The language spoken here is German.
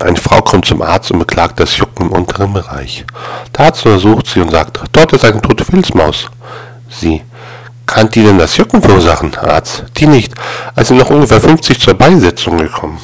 Eine Frau kommt zum Arzt und beklagt das Jucken im unteren Bereich. Der Arzt untersucht sie und sagt, dort ist eine tote Filzmaus. Sie, kann die denn das Jucken verursachen, Arzt? Die nicht. als sie noch ungefähr 50 zur Beisetzung gekommen.